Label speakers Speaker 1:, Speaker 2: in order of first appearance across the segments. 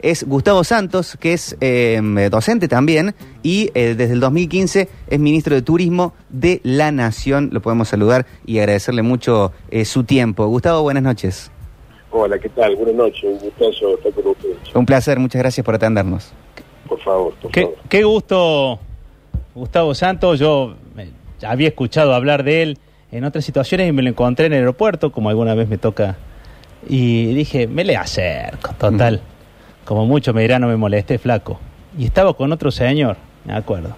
Speaker 1: es Gustavo Santos, que es eh, docente también y eh, desde el 2015 es ministro de Turismo de la Nación. Lo podemos saludar y agradecerle mucho eh, su tiempo. Gustavo, buenas noches.
Speaker 2: Hola, ¿qué tal? Buenas noches, un gustazo estar con ustedes.
Speaker 1: Un placer, muchas gracias por atendernos.
Speaker 2: Por favor, por
Speaker 3: Qué,
Speaker 2: favor.
Speaker 3: qué gusto, Gustavo Santos. Yo eh, ya había escuchado hablar de él en otras situaciones y me lo encontré en el aeropuerto, como alguna vez me toca. Y dije, me le acerco, total. Como mucho me dirá, no me molesté, flaco. Y estaba con otro señor, me acuerdo.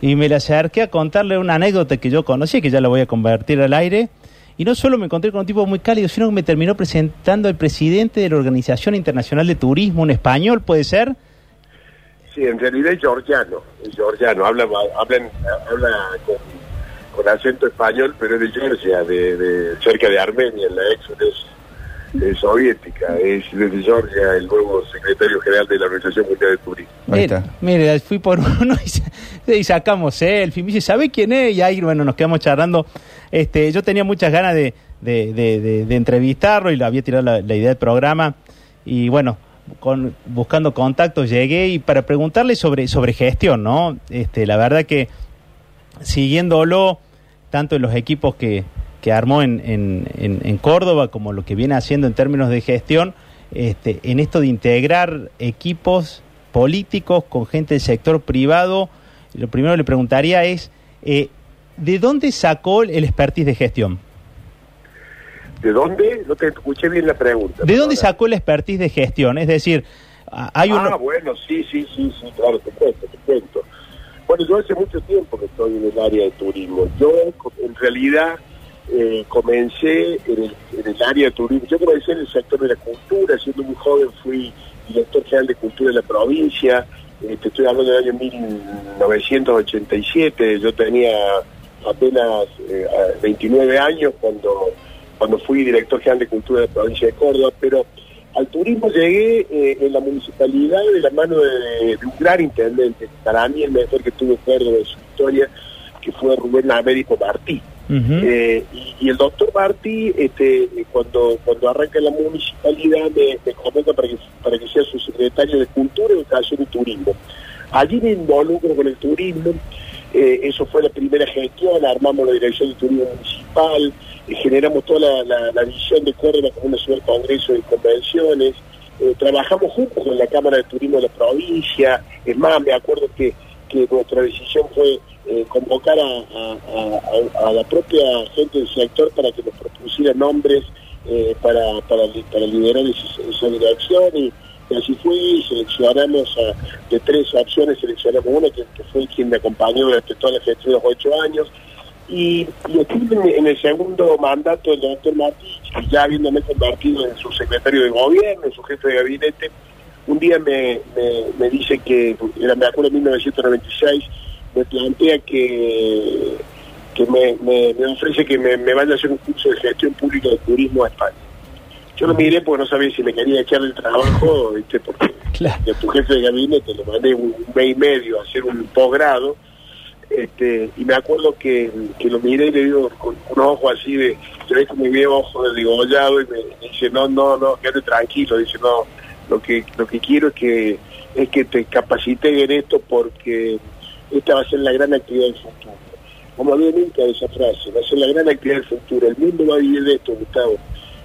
Speaker 3: Y me le acerqué a contarle una anécdota que yo conocí, que ya la voy a convertir al aire. Y no solo me encontré con un tipo muy cálido, sino que me terminó presentando al presidente de la Organización Internacional de Turismo, un español, ¿puede ser?
Speaker 2: Sí, en realidad es georgiano, es georgiano, habla, habla con, acento español, pero es de Georgia, de cerca de Armenia, en la ex Unión soviética. Es desde Georgia el nuevo secretario general de la Organización Mundial de Turismo.
Speaker 1: Ahí
Speaker 3: Mira,
Speaker 1: está.
Speaker 3: mire, fui por uno y, y sacamos selfie. Me dice, ¿sabe quién es? Y ahí, bueno, nos quedamos charlando. Este, yo tenía muchas ganas de, de, de- de- de entrevistarlo y le había tirado la, la idea del programa. Y bueno, con, buscando contactos llegué y para preguntarle sobre, sobre gestión, ¿no? Este, la verdad que siguiéndolo tanto en los equipos que, que armó en, en, en- en Córdoba como lo que viene haciendo en términos de gestión, este, en esto de integrar equipos políticos con gente del sector privado, lo primero que le preguntaría es, eh, ¿de dónde sacó el expertise de gestión?
Speaker 2: ¿De dónde? No te escuché bien la pregunta.
Speaker 3: ¿De dónde sacó el expertise de gestión? Es decir, hay
Speaker 2: Ah,
Speaker 3: uno...
Speaker 2: bueno, sí, sí, sí, sí, claro, te cuento, te cuento. Bueno, yo hace mucho tiempo que estoy en el área de turismo. Yo, en realidad, eh, comencé en el, área de turismo. Yo comencé en el sector de la cultura, siendo muy joven fui director general de cultura de la provincia. Eh, te estoy hablando del año 1987. Yo tenía apenas eh, a 29 años cuando, cuando fui director general de cultura de la provincia de Córdoba, pero al turismo llegué eh, en la municipalidad de la mano de, de un gran intendente, para mí el mejor que tuvo Córdoba en su historia, que fue Rubén Américo Martí. Eh, y, el doctor Martí, este, cuando, cuando arranca la municipalidad, me, me convoca para que, para que sea su secretario de Cultura, Educación y Turismo. Allí me involucro con el turismo, eh, eso fue la primera gestión, armamos la dirección de turismo municipal, eh, generamos toda la, la- visión de Córdoba como una ciudad de congreso y convenciones, trabajamos juntos con la Cámara de Turismo de la provincia, es más, me acuerdo que, que nuestra decisión fue eh, convocar a, la propia gente del sector para que nos propusiera nombres eh, para, para, para liderar esa, esa dirección y, así fue seleccionamos de tres opciones, seleccionamos una que, que fue quien me acompañó durante toda la gestión de los ocho años. Y, y en, el segundo mandato del doctor Martí, ya habiéndome convertido en su secretario de gobierno, en su jefe de gabinete, un día me, me, me dice que, era, me acuerdo, en 1996, me plantea que, que me, me- me ofrece que me, me vaya a hacer un curso de gestión pública de turismo a España. Yo lo miré porque no sabía si me quería echar del trabajo, ¿viste? porque
Speaker 3: Claro.
Speaker 2: a tu jefe de gabinete le mandé un, un mes y medio a hacer un posgrado, este, y me acuerdo que, que lo miré y le digo con un ojo así de, ve como mi viejo ojo de degollado y me dice, no, no, no, quédate tranquilo, dice, no, lo que, lo que quiero es que, es que te capacite en esto porque esta va a ser la gran actividad del futuro. Como había nunca esa frase, va a ser la gran actividad del futuro, el mundo va a vivir de esto, Gustavo.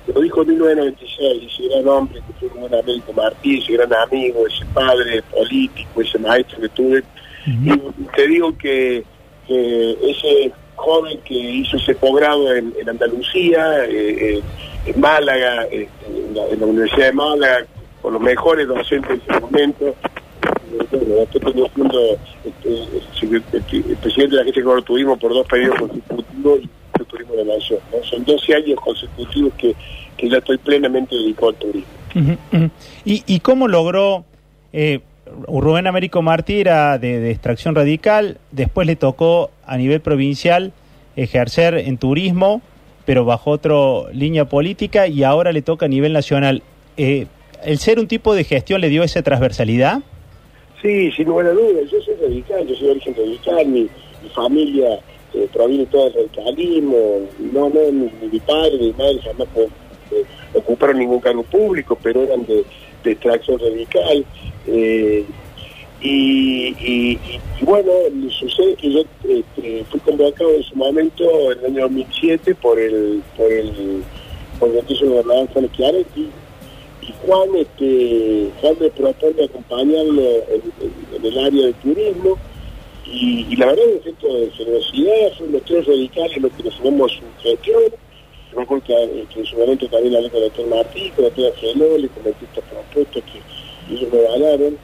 Speaker 2: Lo dijo en 1996, ese gran hombre que fue un gran Américo Martí, ese gran amigo, ese padre político, ese maestro que tuve. Y te digo que, que ese joven que hizo ese posgrado en, en Andalucía, eh, eh, en Málaga, eh, en, la, en la Universidad de Málaga, con los mejores docentes de ese momento, bueno, siendo el, presidente de la Agencia de Turismo por dos periodos consecutivos y turismo de la nación. Son 12 años consecutivos que, que ya estoy plenamente dedicado al turismo.
Speaker 3: ¿Y, y cómo logró eh, Rubén Américo Martí era de, de extracción radical, después le tocó a nivel provincial ejercer en turismo, pero bajo otra línea política, y ahora le toca a nivel nacional. Eh, ¿El ser un tipo de gestión le dio esa transversalidad?
Speaker 2: Sí, sin lugar a dudas. Yo soy radical, yo soy de origen radical, mi, mi familia eh, proviene toda del radicalismo, no, no, ni mi padre mi madre jamás eh, ocuparon ningún cargo público, pero eran de, de extracción radical. Eh, y, y, y, bueno, sucede que yo este, fui convocado en su momento, en el año 2007, por el por el, por el gobernador Juan Chiaretti, y Juan, este, Juan me propone acompañarlo en, el área de turismo, y, y la verdad es un gesto de generosidad, son los tres radicales los que nos sumamos su gestión, me acuerdo que, en su momento también hablé con el doctor Martí, con el doctor Angeló, le comenté estas propuestas que ellos me ganaron,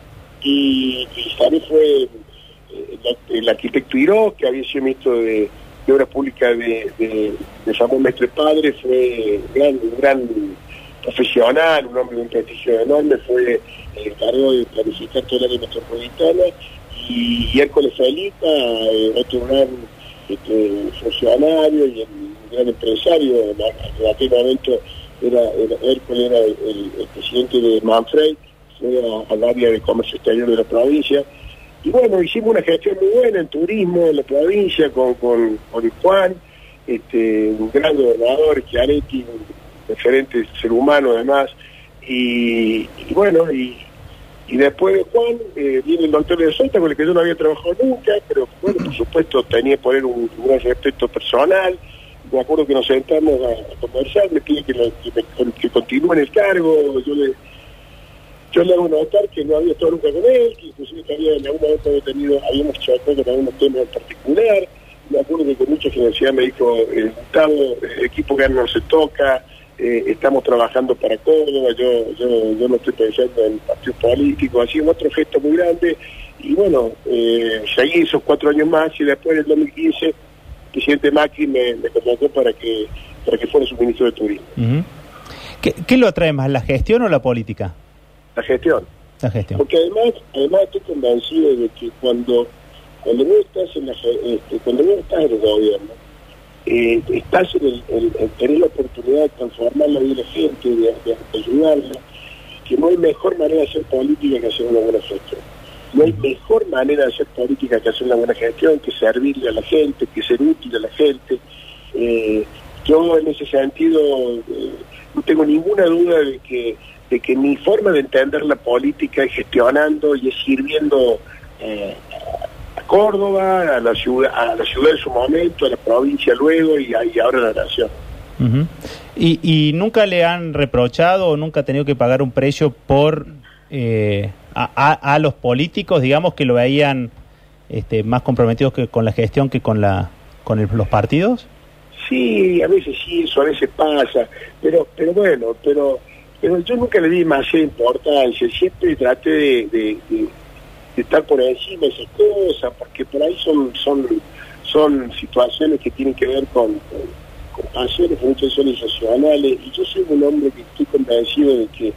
Speaker 2: y, y también fue eh, el arquitecto Iró, que había sido ministro de, de Obras Públicas de, de, de Mestre Padre, fue gran, un gran profesional, un hombre de un prestigio enorme, fue el encargado de planificar toda la área metropolitana, y, Hércules Felipa, eh, otro gran este, funcionario y un gran empresario, en aquel momento era, era Hércules era el, el, el presidente de Manfred, al área de comercio exterior de la provincia. Y bueno, hicimos una gestión muy buena en turismo en la provincia con, con, con Juan, este, un gran gobernador, Chiaretti, un referente ser humano además. Y, bueno, y, después de Juan eh, viene el doctor de Solta, con el que yo no había trabajado nunca, pero bueno, por supuesto tenía que poner un, un respeto personal. Me acuerdo que nos sentamos a, conversar, me pide que, que, continúe en el cargo, yo le yo le hago notar que no había estado nunca con él, que inclusive había en algún momento había tenido, habíamos chocado con algunos temas en particular. Me acuerdo que con mucha generosidad me dijo, eh, Gustavo, equipo que no se toca, eh, estamos trabajando para Córdoba, yo, yo, yo no estoy pensando en partidos políticos, así otro gesto muy grande. Y bueno, eh, seguí esos cuatro años más y después en el 2015 el presidente Macri me, me convocó para que, para que fuera su ministro de Turismo.
Speaker 3: ¿Qué, ¿Qué lo atrae más, la gestión o la política?
Speaker 2: la gestión.
Speaker 3: La gestión.
Speaker 2: Porque además, además estoy convencido de que cuando, cuando vos estás en la, este, cuando vos estás en el gobierno, eh, estás en el, tener la oportunidad de transformar la vida de la gente, de, de, ayudarla, que no hay mejor manera de hacer política que hacer una buena gestión. No hay mejor manera de hacer política que hacer una buena gestión, que servirle a la gente, que ser útil a la gente. Eh, yo en ese sentido eh, no tengo ninguna duda de que de que mi forma de entender la política es gestionando y es sirviendo eh, Córdoba, a la ciudad, a la ciudad en su momento, a la provincia luego y, y ahora a la nación.
Speaker 3: Uh -huh. ¿Y, ¿Y, nunca le han reprochado o nunca ha tenido que pagar un precio por eh, a, a, a, los políticos, digamos, que lo veían este, más comprometidos que con la gestión que con la con el, los partidos?
Speaker 2: Sí, a veces sí, eso a veces pasa, pero pero bueno, pero pero yo nunca le di demasiada importancia, siempre traté de, de, de, de, estar por encima de esas cosas, porque por ahí son son son situaciones que tienen que ver con, con, con pasiones, con y yo soy un hombre que estoy convencido de que,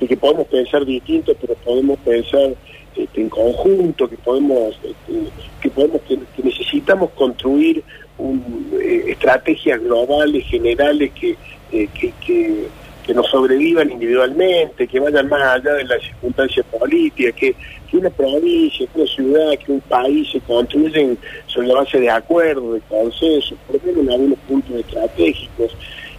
Speaker 2: de que podemos pensar distinto, pero podemos pensar este, en conjunto, que podemos, este, que podemos, que, necesitamos construir un, eh, estrategias globales, generales, que, eh, que que nos sobrevivan individualmente, que vayan más allá de las circunstancias políticas, que, que una provincia, que una ciudad, que un país se construyen sobre la base de acuerdos, de consensos, por lo menos en algunos puntos estratégicos.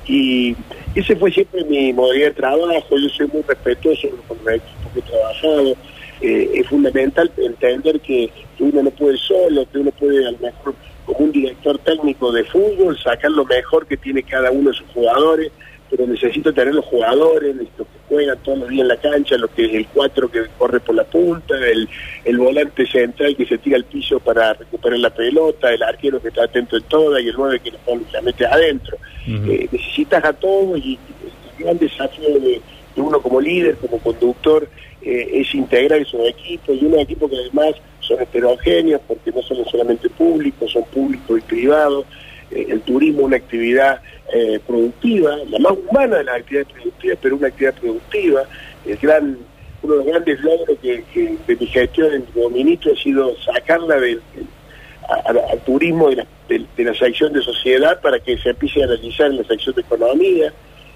Speaker 2: Y ese fue siempre mi modalidad de trabajo, yo soy muy respetuoso con los equipos que he trabajado. Eh, es fundamental entender que, que uno no puede solo, que uno puede a lo mejor como un director técnico de fútbol sacar lo mejor que tiene cada uno de sus jugadores, pero necesito tener los jugadores, los que juegan todos los días en la cancha, lo que es el 4 que corre por la punta, el, el volante central que se tira al piso para recuperar la pelota, el arquero que está atento en toda y el 9 que la mete adentro. Uh -huh. eh, necesitas a todos y el gran desafío de, de uno como líder, como conductor, eh, es integrar esos equipos y unos equipos que además son heterogéneos porque no son solamente públicos, son públicos y privados. Eh, el turismo una actividad eh, productiva, la más humana de las actividades productivas, pero una actividad productiva. El gran, uno de los grandes logros que, de mi gestión como ministro ha sido sacarla del, al turismo de la, de, la sección de sociedad para que se empiece a realizar en la sección de economía.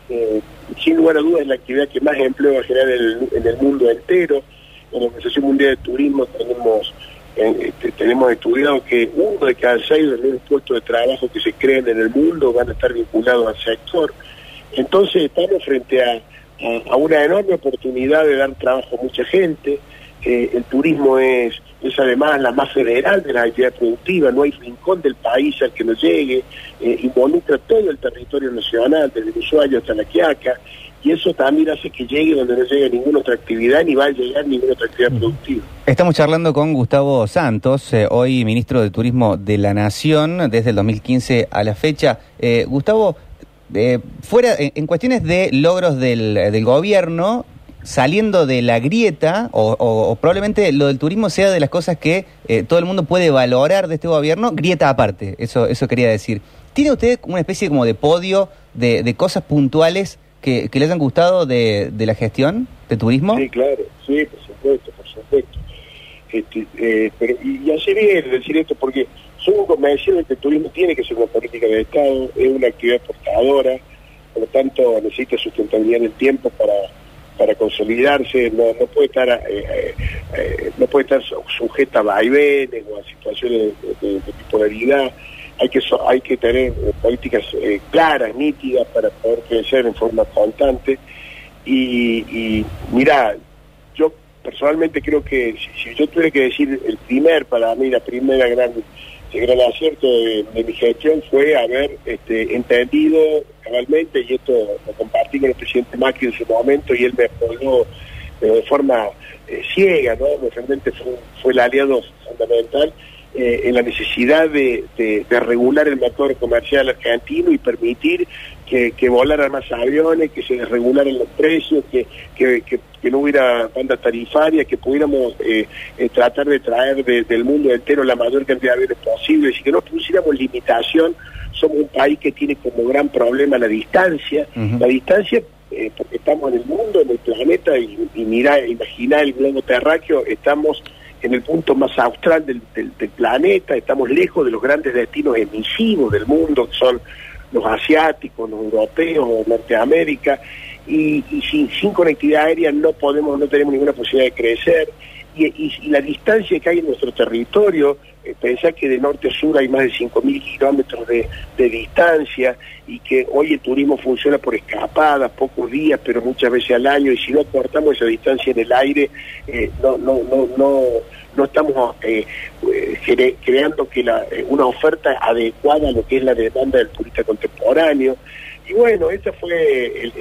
Speaker 2: Eh, sin lugar a dudas es la actividad que más empleo va a generar en el, en el mundo entero. En la Organización Mundial de Turismo tenemos este, tenemos estudiado que uno de cada seis de los puestos de trabajo que se creen en el mundo van a estar vinculados al sector. Entonces estamos frente a a, una enorme oportunidad de dar trabajo a mucha gente. Eh, el turismo es, es además la más federal de la actividad productiva, no hay rincón del país al que no llegue, eh, involucra todo el territorio nacional, desde usuario hasta la quiaca, y eso también hace que llegue donde no llegue ninguna otra actividad ni va a llegar ninguna otra actividad productiva.
Speaker 1: Estamos charlando con Gustavo Santos, eh, hoy ministro de Turismo de la Nación, desde el 2015 a la fecha. Eh, Gustavo, eh, fuera en, cuestiones de logros del, del gobierno, saliendo de la grieta, o, probablemente lo del turismo sea de las cosas que todo el mundo puede valorar de este gobierno, grieta aparte, eso, eso quería decir. ¿Tiene usted una especie como de podio de, de cosas puntuales que, que les han gustado de, de, la gestión de turismo?
Speaker 2: Sí, claro, sí, por supuesto, por supuesto. Este, eh, pero, y, así bien decir esto porque soy un convencido de que el turismo tiene que ser una política de Estado, es una actividad portadora, por lo tanto necesita sustentabilidad en el tiempo para para consolidarse, no, no puede estar eh, eh, eh no puede estar sujeta a vaivenes o a situaciones de, de, de bipolaridad hay que hay que tener eh, políticas eh, claras, nítidas para poder crecer en forma constante y, y mira, yo personalmente creo que si, yo tuviera que decir el primer, para mí la primera gran gran acierto de, mi gestión fue haber este, entendido cabalmente, y esto lo compartí con el presidente Macri en su momento, y él me apoyó eh, de forma ciega, ¿no? Realmente fue, fue el aliado fundamental, eh, en la necesidad de, regular el motor comercial argentino y permitir que, volaran más aviones, que se desregularan los precios, que, no hubiera banda tarifaria, que pudiéramos eh, eh, tratar de traer del mundo entero la mayor cantidad de aviones posible, y que no pusiéramos limitación. Somos un país que tiene como gran problema la distancia. La distancia porque estamos en el mundo, en el planeta, y, y mira, imagina el globo terráqueo, estamos en el punto más austral del, planeta, estamos lejos de los grandes destinos emisivos del mundo, que son los asiáticos, los europeos, Norteamérica, y, sin, sin, conectividad aérea no podemos, no tenemos ninguna posibilidad de crecer, y, la distancia que hay en nuestro territorio, eh, pensar que de norte a sur hay más de 5.000 kilómetros de, distancia y que hoy el turismo funciona por escapadas, pocos días, pero muchas veces al año, y si no cortamos esa distancia en el aire, eh, no, no, no, no, no estamos eh, creando que la, una oferta adecuada a lo que es la demanda del turista contemporáneo. Y bueno, ese fue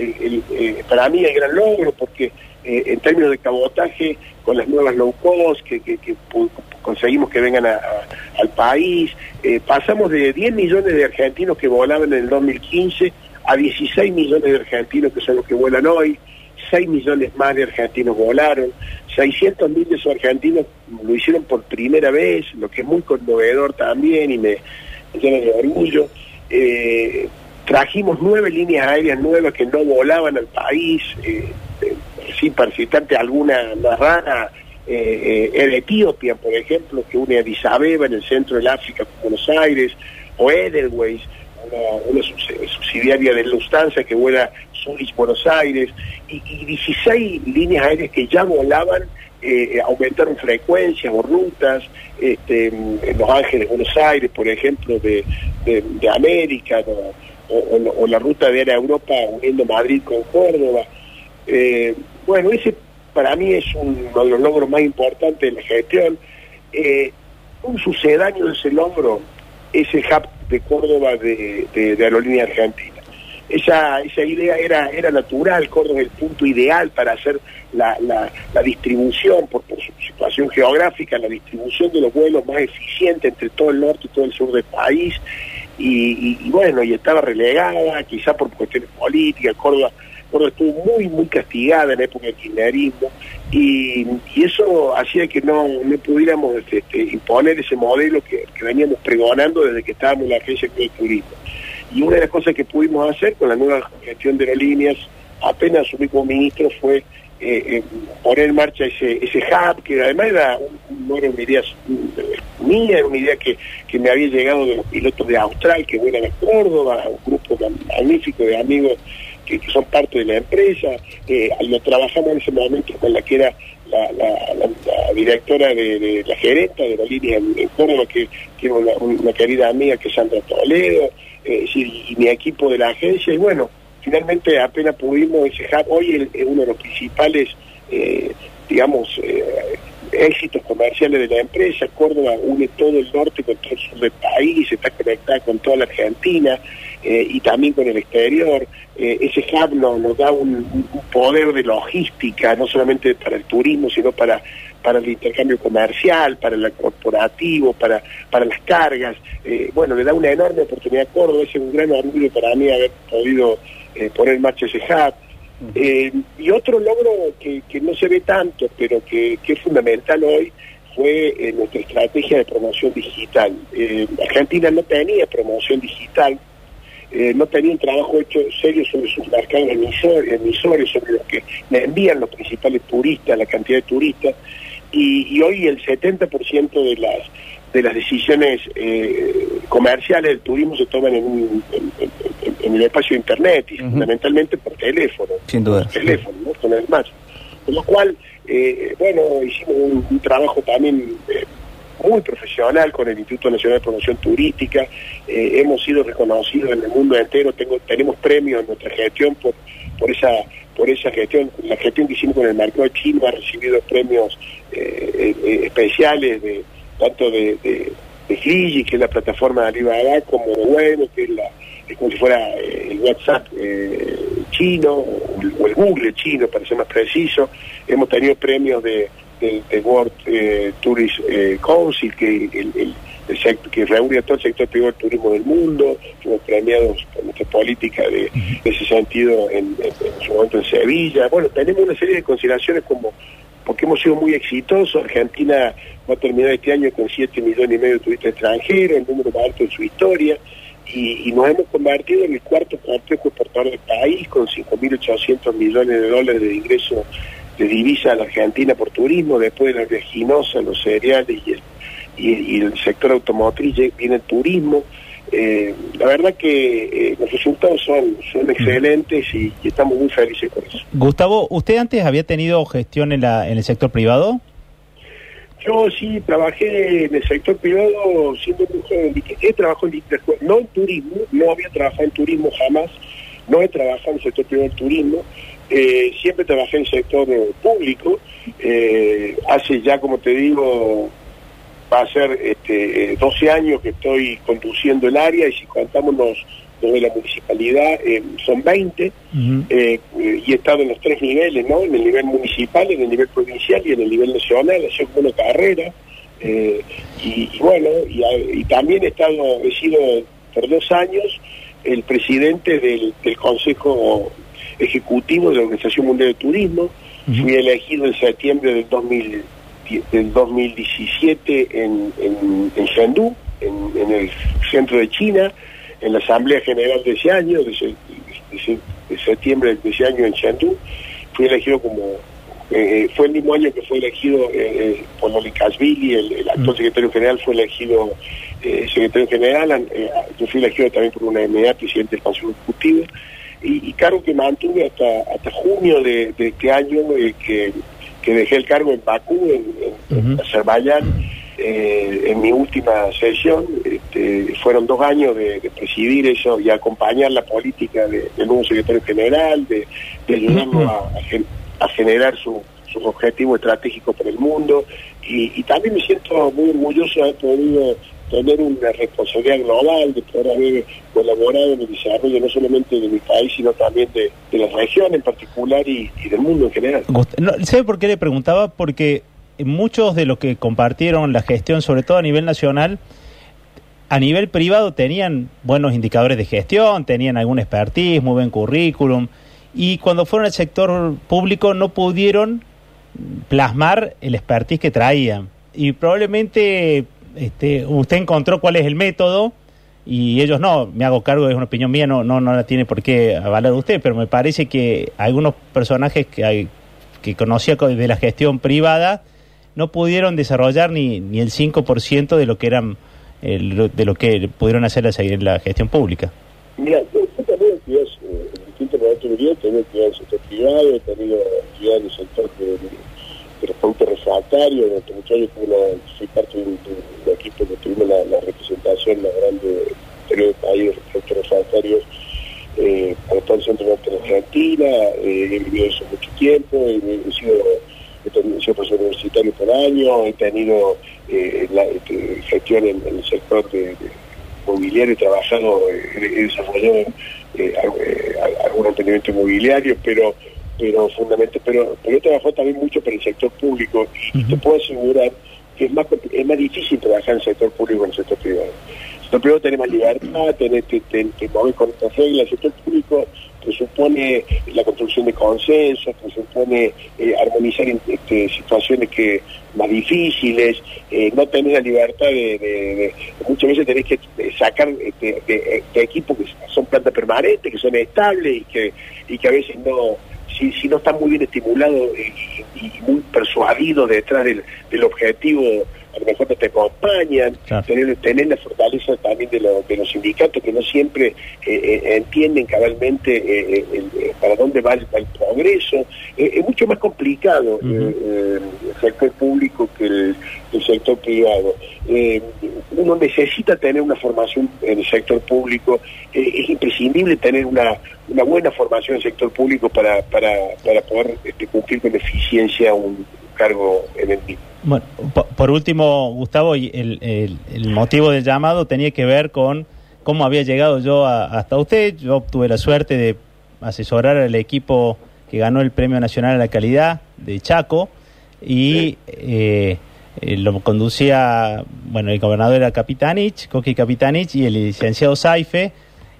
Speaker 2: para mí el gran logro, porque en términos de cabotaje, con las nuevas low cost que, conseguimos que vengan al país. Eh, pasamos de 10 millones de argentinos que volaban en el 2015 a 16 millones de argentinos que son los que vuelan hoy. 6 millones más de argentinos volaron, 600 mil de esos argentinos lo hicieron por primera vez, lo que es muy conmovedor también y me, llena de orgullo. Eh, trajimos nueve líneas aéreas nuevas que no volaban al país. Eh, sí, citarte alguna más rara, eh, eh, Etiopía, por ejemplo, que une a Addis Abeba en el centro del África con Buenos Aires, o Edelweiss, una, subsidiaria de Lufthansa que vuela Zurich, Buenos Aires, y, 16 líneas aéreas que ya volaban, eh, aumentaron frecuencias o rutas, este, Los Ángeles, Buenos Aires, por ejemplo, de, América, o, la ruta de Aérea Europa uniendo Madrid con Córdoba. Eh, bueno, ese para mí es uno de los logros más importantes de la gestión. Eh, un sucedáneo de ese logro es el hub de Córdoba de, Aerolínea Argentina. Esa, esa idea era, era natural, Córdoba es el punto ideal para hacer la, la, distribución, por, su situación geográfica, la distribución de los vuelos más eficiente entre todo el norte y todo el sur del país. Y, y bueno, y estaba relegada, quizá por cuestiones políticas, Córdoba Córdoba estuvo muy, muy castigada en la época del kirchnerismo y, eso hacía que no, no pudiéramos este, imponer ese modelo que, veníamos pregonando desde que estábamos en la agencia de turismo. Y una de las cosas que pudimos hacer con la nueva gestión de aerolíneas, apenas asumí como ministro, fue eh, eh, poner en marcha ese, ese hub, que además era, no era una idea mía, era una idea que, que me había llegado de los pilotos de Austral que vuelan a Córdoba, un grupo magnífico de amigos que, son parte de la empresa. Eh, lo trabajamos en ese momento con la que era la, directora de, la gerenta de la línea en, Córdoba, que tiene una, querida amiga que es Sandra Toledo, eh, y, mi equipo de la agencia. Y bueno, finalmente apenas pudimos hub, hoy es uno de los principales, eh, digamos, eh, éxitos comerciales de la empresa. Córdoba une todo el norte con todo el sur del país, está conectada con toda la Argentina eh, y también con el exterior. Eh, ese hub nos, da un, poder de logística, no solamente para el turismo, sino para, para el intercambio comercial, para el corporativo, para, para las cargas. Eh, bueno, le da una enorme oportunidad a Córdoba, es un gran orgullo para mí haber podido poner en marcha ese hub. Eh, y otro logro que, no se ve tanto, pero que, es fundamental hoy, fue eh, nuestra estrategia de promoción digital. Eh, Argentina no tenía promoción digital, no tenía un trabajo hecho serio sobre sus mercados emisores, emisores sobre lo que le envían los principales turistas, la cantidad de turistas, y, y hoy el 70% de las de las decisiones eh, comerciales del turismo se toman en, en, el espacio de internet y fundamentalmente por teléfono.
Speaker 1: Sin duda.
Speaker 2: Por teléfono, ¿no? Con el más. Con lo cual, eh, bueno, hicimos un, trabajo también eh, muy profesional con el Instituto Nacional de Promoción Turística. hemos sido reconocidos en el mundo entero. Tenemos premios en nuestra gestión por, por esa por esa gestión. La gestión que hicimos con el mercado chino ha recibido premios especiales de tanto de, de, que es la plataforma de Alibaba, como de Bueno, que es, la, como si fuera eh, el WhatsApp eh, chino o el, Google chino, para ser más preciso. Hemos tenido premios de, World eh, Tourist Council, que el, que reúne a todo el sector privado del turismo del mundo, fuimos premiados por nuestra política de, ese sentido en, en, su momento en Sevilla. Bueno, tenemos una serie de consideraciones como porque hemos sido muy exitosos. Argentina va a terminar este año con 7 millones y medio de turistas extranjeros, el número más alto en su historia, y, nos hemos convertido en el cuarto complejo exportador del país, con 5.800 millones de dólares de ingresos de divisa a la Argentina por turismo, después de la reginosa, los cereales y el, y el sector automotriz viene el turismo. Eh, la verdad que eh, los resultados son, son excelentes y, estamos muy felices con eso.
Speaker 3: Gustavo, ¿usted antes había tenido gestión en, la, en el sector privado?
Speaker 2: Yo sí trabajé en el sector privado siendo muy joven. He trabajado en no en turismo, no había trabajado en turismo jamás, no he trabajado en el sector privado del turismo, eh, siempre trabajé en el sector público. hace ya, como te digo, va a ser este, 12 años que estoy conduciendo el área y si contamos los, de la municipalidad eh, son 20 eh, y he estado en los tres niveles, ¿no? En el nivel municipal, en el nivel provincial y en el nivel nacional, ha sido una carrera. Eh, y, bueno, y, también he estado, he sido por dos años el presidente del, Consejo Ejecutivo de la Organización Mundial de Turismo. Fui elegido en septiembre del 2000 del 2017 en, en, en Shandú, en, el centro de China, en la Asamblea General de ese año, de, septiembre de ese año en Shandú, fui elegido como, eh, fue el mismo año que fue elegido eh, eh por Loli Kasvili, el, actual mm. secretario general fue elegido eh, secretario general, yo fui elegido también por una MA, presidente del Consejo Ejecutivo, y, y, cargo que mantuve hasta hasta junio de, de este año, que que dejé el cargo en Bakú, en, Azerbaiyán, eh, en mi última sesión. Este, fueron dos años de, presidir eso y acompañar la política del nuevo secretario general, de, ayudarlo a, generar su, sus objetivos estratégicos para el mundo. Y, y, también me siento muy orgulloso de haber podido tener una responsabilidad global, de poder haber colaborado en el desarrollo no solamente de mi país, sino también de, la región en particular y, del mundo en general.
Speaker 3: ¿Sabe por qué le preguntaba? Porque muchos de los que compartieron la gestión, sobre todo a nivel nacional, a nivel privado tenían buenos indicadores de gestión, tenían algún expertise, muy buen currículum, y cuando fueron al sector público no pudieron plasmar el expertise que traían. Y probablemente este, usted encontró cuál es el método y ellos no, me hago cargo, es una opinión mía, no, no, la tiene por qué avalar usted, pero me parece que algunos personajes que, hay, que conocía de la gestión privada no pudieron desarrollar ni, ni el 5% de lo que eran de lo que pudieron hacer en la gestión pública.
Speaker 2: Mira, yo, también en momentos de he tenido en el sector he tenido el sector pero productos refractarios, durante muchos años fui parte de un, equipo que tuvimos la, representación más grande del país de productos refractarios eh, para todo el centro norte de Argentina, eh, he vivido eso mucho tiempo, he, he sido he sido profesor universitario por año, he tenido eh, la, este, gestión en, en, el sector de, de mobiliario, he trabajado, he, he desarrollado eh, eh, algún emprendimiento inmobiliario, pero pero fundamentalmente, pero, pero he trabajado también mucho para el sector público y uh -huh. te puedo asegurar que es más, es más difícil trabajar en el sector público que en el sector privado. El sector privado tiene más libertad, te, te, te, te con otras reglas, el sector público presupone la construcción de consensos, presupone eh, armonizar este, situaciones que más difíciles, eh, no tenés la libertad de, de, de, muchas veces tenés que sacar este, de, de, equipos que son plantas permanentes, que son estables y que, y que a veces no, si, si no están muy bien estimulados y, muy persuadidos detrás del objetivo a lo mejor no te acompañan, claro. tener, tener, la fortaleza también de, lo, de, los sindicatos que no siempre eh, eh, entienden cabalmente eh, el, para dónde va el, el progreso. es mucho más complicado uh -huh. el sector público que el, el sector privado. uno necesita tener una formación en el sector público, es imprescindible tener una, una buena formación en el sector público para, para, para poder este, cumplir con eficiencia un cargo en el mismo.
Speaker 3: Bueno, por último, Gustavo, el, el, el, motivo del llamado tenía que ver con cómo había llegado yo a, hasta usted. Yo tuve la suerte de asesorar al equipo que ganó el Premio Nacional a la Calidad de Chaco y eh, eh, lo conducía, bueno, el gobernador era Capitanich, Coqui Capitanich, y el licenciado Saife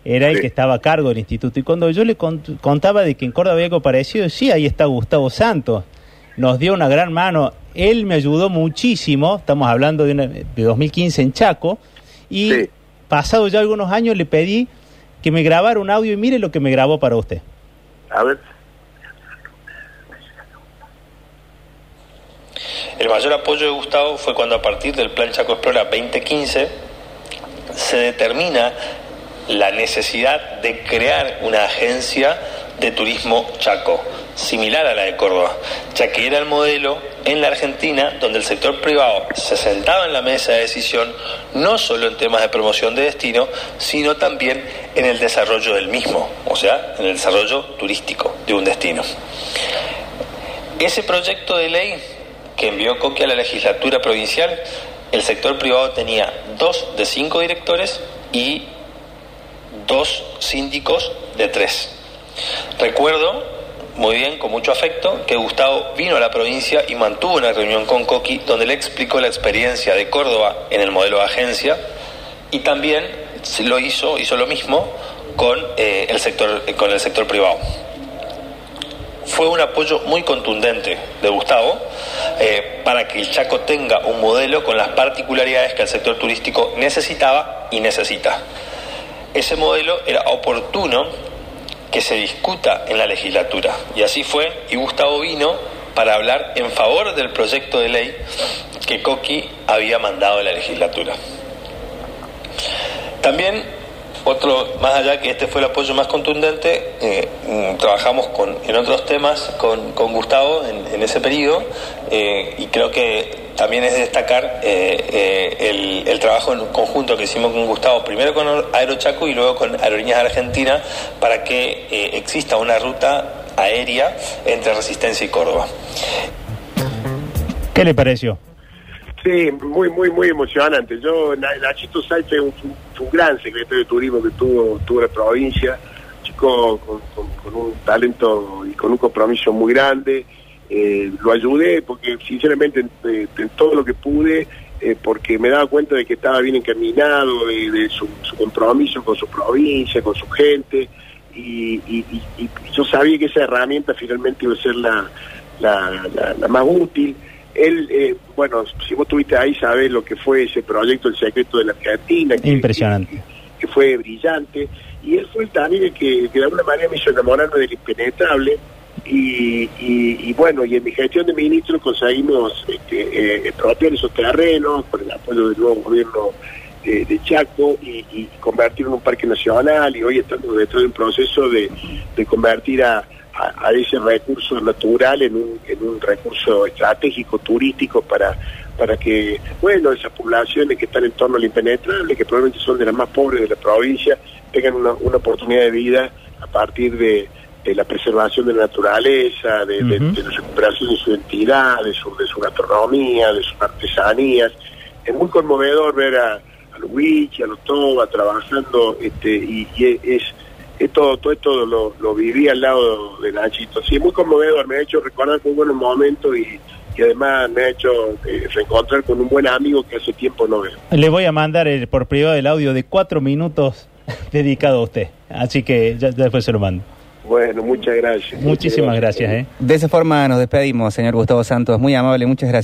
Speaker 3: era el que estaba a cargo del instituto. Y cuando yo le cont contaba de que en Córdoba había algo parecido, sí, ahí está Gustavo Santos nos dio una gran mano. Él me ayudó muchísimo, estamos hablando de, una, de 2015 en Chaco, y sí. pasado ya algunos años le pedí que me grabara un audio y mire lo que me grabó para usted.
Speaker 2: A ver.
Speaker 4: El mayor apoyo de Gustavo fue cuando a partir del Plan Chaco Explora 2015 se determina la necesidad de crear una agencia de turismo Chaco similar a la de Córdoba, ya que era el modelo en la Argentina donde el sector privado se sentaba en la mesa de decisión no solo en temas de promoción de destino, sino también en el desarrollo del mismo, o sea, en el desarrollo turístico de un destino. Ese proyecto de ley que envió Coqui a la legislatura provincial, el sector privado tenía dos de cinco directores y dos síndicos de tres. Recuerdo muy bien, con mucho afecto, que Gustavo vino a la provincia y mantuvo una reunión con Coqui donde le explicó la experiencia de Córdoba en el modelo de agencia y también lo hizo, hizo lo mismo con, eh, el, sector, con el sector privado. Fue un apoyo muy contundente de Gustavo eh, para que el Chaco tenga un modelo con las particularidades que el sector turístico necesitaba y necesita. Ese modelo era oportuno que se discuta en la legislatura. Y así fue, y Gustavo vino para hablar en favor del proyecto de ley que Coqui había mandado a la legislatura. También, otro, más allá que este fue el apoyo más contundente, eh, trabajamos con, en otros temas con, con Gustavo en, ese periodo eh, y creo que también es destacar eh, eh, el, el, trabajo en conjunto que hicimos con Gustavo, primero con Aerochaco y luego con Aerolíneas Argentina, para que eh, exista una ruta aérea entre Resistencia y Córdoba.
Speaker 3: ¿Qué le pareció?
Speaker 2: Sí, muy, muy, muy emocionante. Yo, Nachito Saife es un, un, gran secretario de turismo que tuvo, tuvo la provincia, chico con, con, con un talento y con un compromiso muy grande eh, lo ayudé porque sinceramente en, en, en, todo lo que pude, eh, porque me daba cuenta de que estaba bien encaminado, de, de su, su, compromiso con su provincia, con su gente, y, y, y, yo sabía que esa herramienta finalmente iba a ser la, la, la, la más útil. Él, eh, bueno, si vos estuviste ahí, sabés lo que fue ese proyecto El Secreto de la Argentina. Que,
Speaker 3: Impresionante.
Speaker 2: Que, que, fue brillante. Y él fue también el que, que de alguna manera me hizo enamorarme del impenetrable y, y, bueno, y en mi gestión de ministro conseguimos este, eh, esos terrenos con el apoyo del nuevo gobierno de, Chaco y, convertirlo en un parque nacional. Y hoy estamos dentro de proceso de, de convertir a, a, a, ese recurso natural en un, en un recurso estratégico turístico para, para que, bueno, esas poblaciones que están en torno al impenetrable, que probablemente son de las más pobres de la provincia, tengan una, una oportunidad de vida a partir de, de la preservación de la naturaleza, de, de-
Speaker 3: Ujú.
Speaker 2: de la recuperación de su identidad, de su, de su gastronomía, de sus artesanías. Es muy conmovedor ver a, a los Wichi, a los Toba trabajando este, y, y es, es todo, todo esto lo, lo viví al lado de Nachito. Sí, es muy conmovedor, me ha hecho recordar muy buenos momentos y, y además me ha hecho eh, reencontrar con un buen amigo que hace tiempo no veo.
Speaker 3: Le voy a mandar el, por privado el audio de cuatro minutos dedicado a usted. Así que ya, ya después se lo mando.
Speaker 2: Bueno, muchas gracias.
Speaker 3: Muchísimas gracias. ¿eh?
Speaker 1: De esa forma nos despedimos, señor Gustavo Santos. Muy amable, muchas gracias.